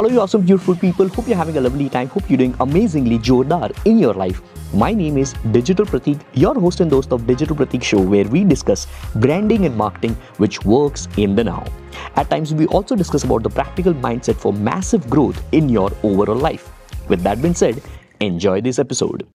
Hello, you awesome, beautiful people. Hope you're having a lovely time. Hope you're doing amazingly jordar in your life. My name is Digital Pratik, your host and host of Digital Pratik Show, where we discuss branding and marketing which works in the now. At times, we also discuss about the practical mindset for massive growth in your overall life. With that being said, enjoy this episode.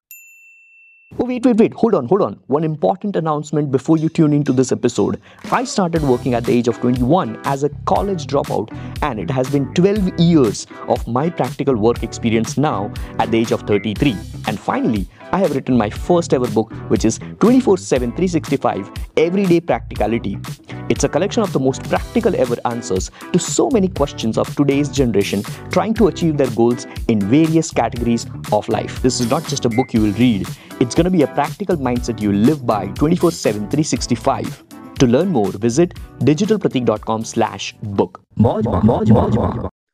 Oh, wait, wait, wait. Hold on, hold on. One important announcement before you tune into this episode. I started working at the age of 21 as a college dropout, and it has been 12 years of my practical work experience now at the age of 33. And finally, I have written my first ever book, which is 24 7 365 Everyday Practicality. It's a collection of the most practical ever answers to so many questions of today's generation trying to achieve their goals in various categories of life. This is not just a book you will read, it's going to be a practical mindset you live by 24 7 365. To learn more, visit digitalpratik.com slash book.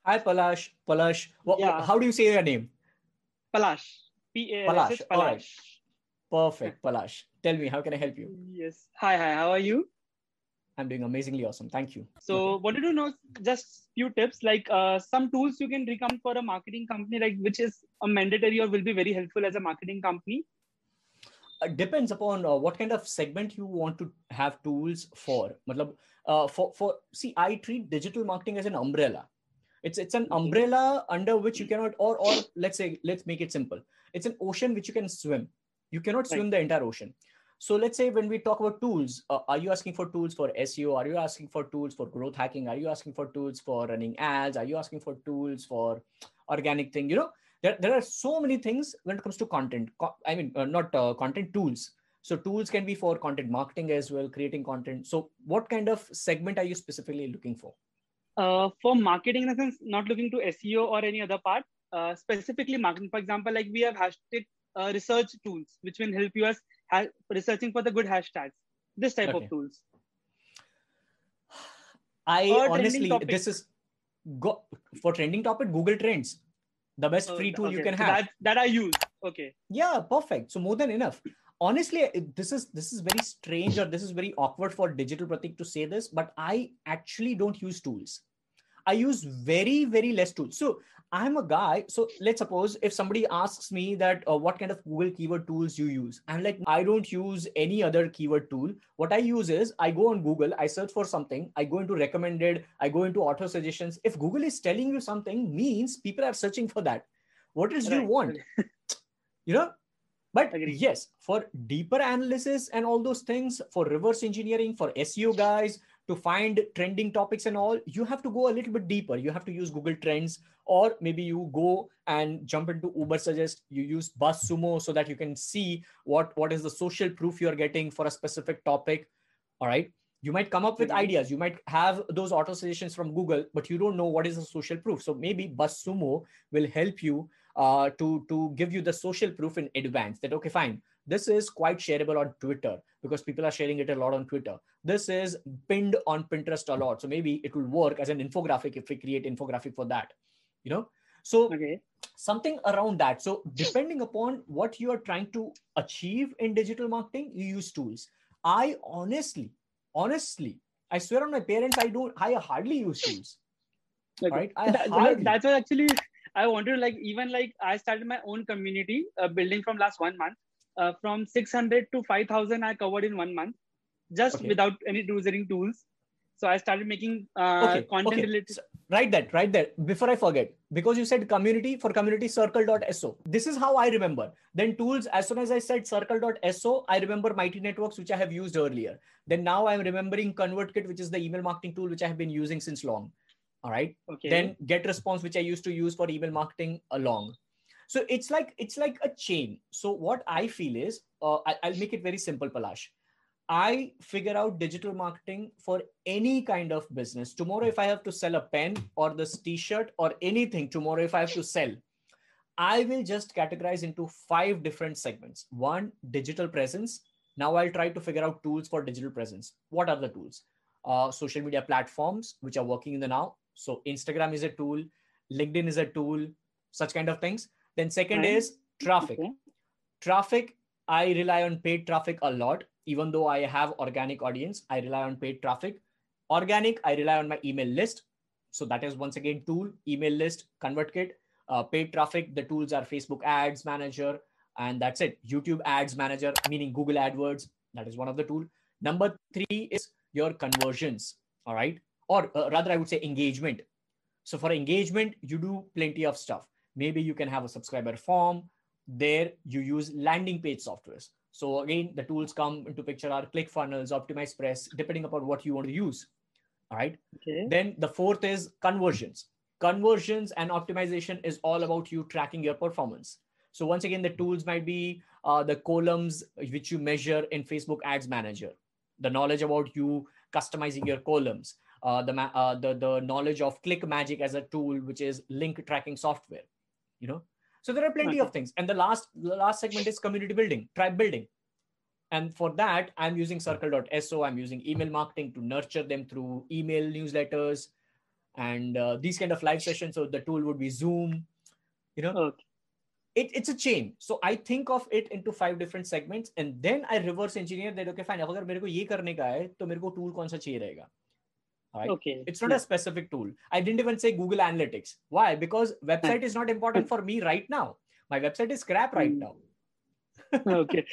Hi, Palash. Palash. Wha- Yeah. How do you say your name? Palash. P A L Palash, S H, alright. Palash. Perfect, Palash. Tell me, how can I help you? Yes. Hi, hi. How are you? I'm doing amazingly awesome. Thank you. So, what wanted to know just few tips, like uh, some tools you can recommend for a marketing company, like which is a mandatory or will be very helpful as a marketing company. Uh, depends upon uh, what kind of segment you want to have tools for. Matlab, uh, for for see, I treat digital marketing as an umbrella. It's it's an umbrella under which you cannot, or or let's say let's make it simple. It's an ocean which you can swim. You cannot swim the entire ocean. So let's say when we talk about tools, uh, are you asking for tools for SEO? Are you asking for tools for growth hacking? Are you asking for tools for running ads? Are you asking for tools for organic thing? You know, there, there are so many things when it comes to content. Co- I mean, uh, not uh, content tools. So tools can be for content marketing as well, creating content. So what kind of segment are you specifically looking for? Uh, for marketing, in a sense, not looking to SEO or any other part, uh, specifically marketing. For example, like we have hashtag uh, research tools, which will help you as ha- researching for the good hashtags. This type Okay. of tools. I Or honestly, this is go for trending topic. Google Trends, the best Uh, free tool you can have. That, that I use. Okay. yeah perfect so more than enough honestly this is this is very strange or this is very awkward for digital pratik to say this but i actually don't use tools i use very very less tools. So i'm a guy so let's suppose if somebody asks me that uh, what kind of google keyword tools you use i'm like i don't use any other keyword tool. What i use is i go on google i search for something i go into recommended i go into auto suggestions. If google is telling you something means people are searching for that. What else do you want? You know? But yes for deeper analysis and all those things for reverse engineering for seo guys to find trending topics and all you have to go a little bit deeper. You have to use google trends or maybe you go and jump into Ubersuggest. You use buzzsumo so that you can see what what is the social proof you're getting for a specific topic. All right? You might come up with Mhm. ideas. You might have those auto suggestions from google but you don't know what is the social proof. So maybe buzzsumo will help you uh, to to give you the social proof in advance that okay fine this is quite shareable on twitter because people are sharing it a lot on twitter. This is pinned on pinterest a lot. So maybe it will work as an infographic if we create infographic for that you know? So Okay. something around that. So depending upon what you are trying to achieve in digital marketing you use tools. I honestly honestly i swear on my parents i don't i hardly use tools. Right? I That- hardly. that's what actually I wanted to like even like I started my own community uh, building from last one month. Uh, from 600 to 5000 I covered in one month just Okay. without any using tools. So I started making uh, okay content okay related. So, write that right there before i forget because you said community for community circle.so this is how i remember then tools as soon as i said circle.so i remember mighty networks which i have used earlier then now i'm remembering convertkit which is the email marketing tool which i have been using since long all right Okay. then GetResponse which i used to use for email marketing along so it's like it's like a chain. So what i feel is uh, I, i'll make it very simple palash. I figure out digital marketing for any kind of business. Tomorrow if i have to sell a pen or this t-shirt or anything tomorrow if i have to sell i will just categorize into five different segments. One digital presence. Now i'll try to figure out tools for digital presence. What are the tools? Uh, social media platforms which are working in the now. So instagram is a tool. Linkedin is a tool. Such kind of things then second Right. is traffic Okay. traffic i rely on paid traffic a lot even though i have organic audience i rely on paid traffic organic i rely on my email list So that is once again tool, email list, ConvertKit, uh, paid traffic. The tools are Facebook Ads Manager, and that's it. YouTube Ads Manager, meaning Google AdWords. That is one of the tool. Number three is your conversions. All right, or uh, rather, I would say engagement. So for engagement, you do plenty of stuff. Maybe you can have a subscriber form. There you use landing page softwares. So again, the tools come into picture are ClickFunnels, OptimizePress, depending upon what you want to use. All right. Okay. Then the fourth is conversions. Conversions and optimization is all about you tracking your performance. So once again, the tools might be uh, the columns which you measure in Facebook Ads Manager, the knowledge about you customizing your columns, uh, the, uh, the the knowledge of ClickMagick as a tool, which is link tracking software you know? So there are plenty of things. And the last the last segment is community building tribe building. And for that i'm using circle.so i'm using email marketing to nurture them through email newsletters and uh, these kind of live sessions. So the tool would be zoom you know? Okay. it, it's a chain. So i think of it into five different segments and then i reverse engineer that okay fine. If I have to do this, then to tool kaun I need? Right? Okay. It's not yeah. a specific tool. I didn't even say Google Analytics. Why? Because website is not important for me right now. My website is crap right hmm. now. okay.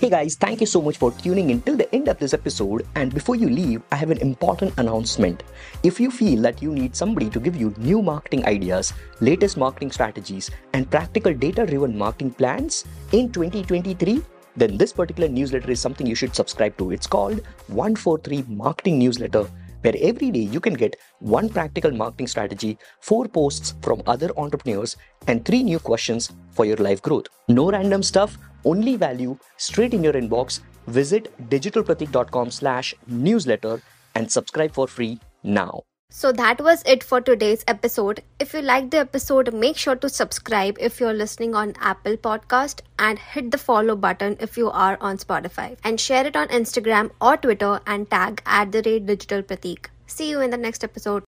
Hey guys, thank you so much for tuning in till the end of this episode. And before you leave, I have an important announcement. If you feel that you need somebody to give you new marketing ideas, latest marketing strategies, and practical data driven marketing plans in 2023, then this particular newsletter is something you should subscribe to. It's called 143 Marketing Newsletter, where every day you can get one practical marketing strategy, four posts from other entrepreneurs, and three new questions for your life growth. No random stuff, only value straight in your inbox. Visit digitalpratik.com slash newsletter and subscribe for free now. So that was it for today's episode. If you liked the episode, make sure to subscribe if you're listening on Apple Podcast and hit the follow button if you are on Spotify. And share it on Instagram or Twitter and tag at the rate digital pratik. See you in the next episode.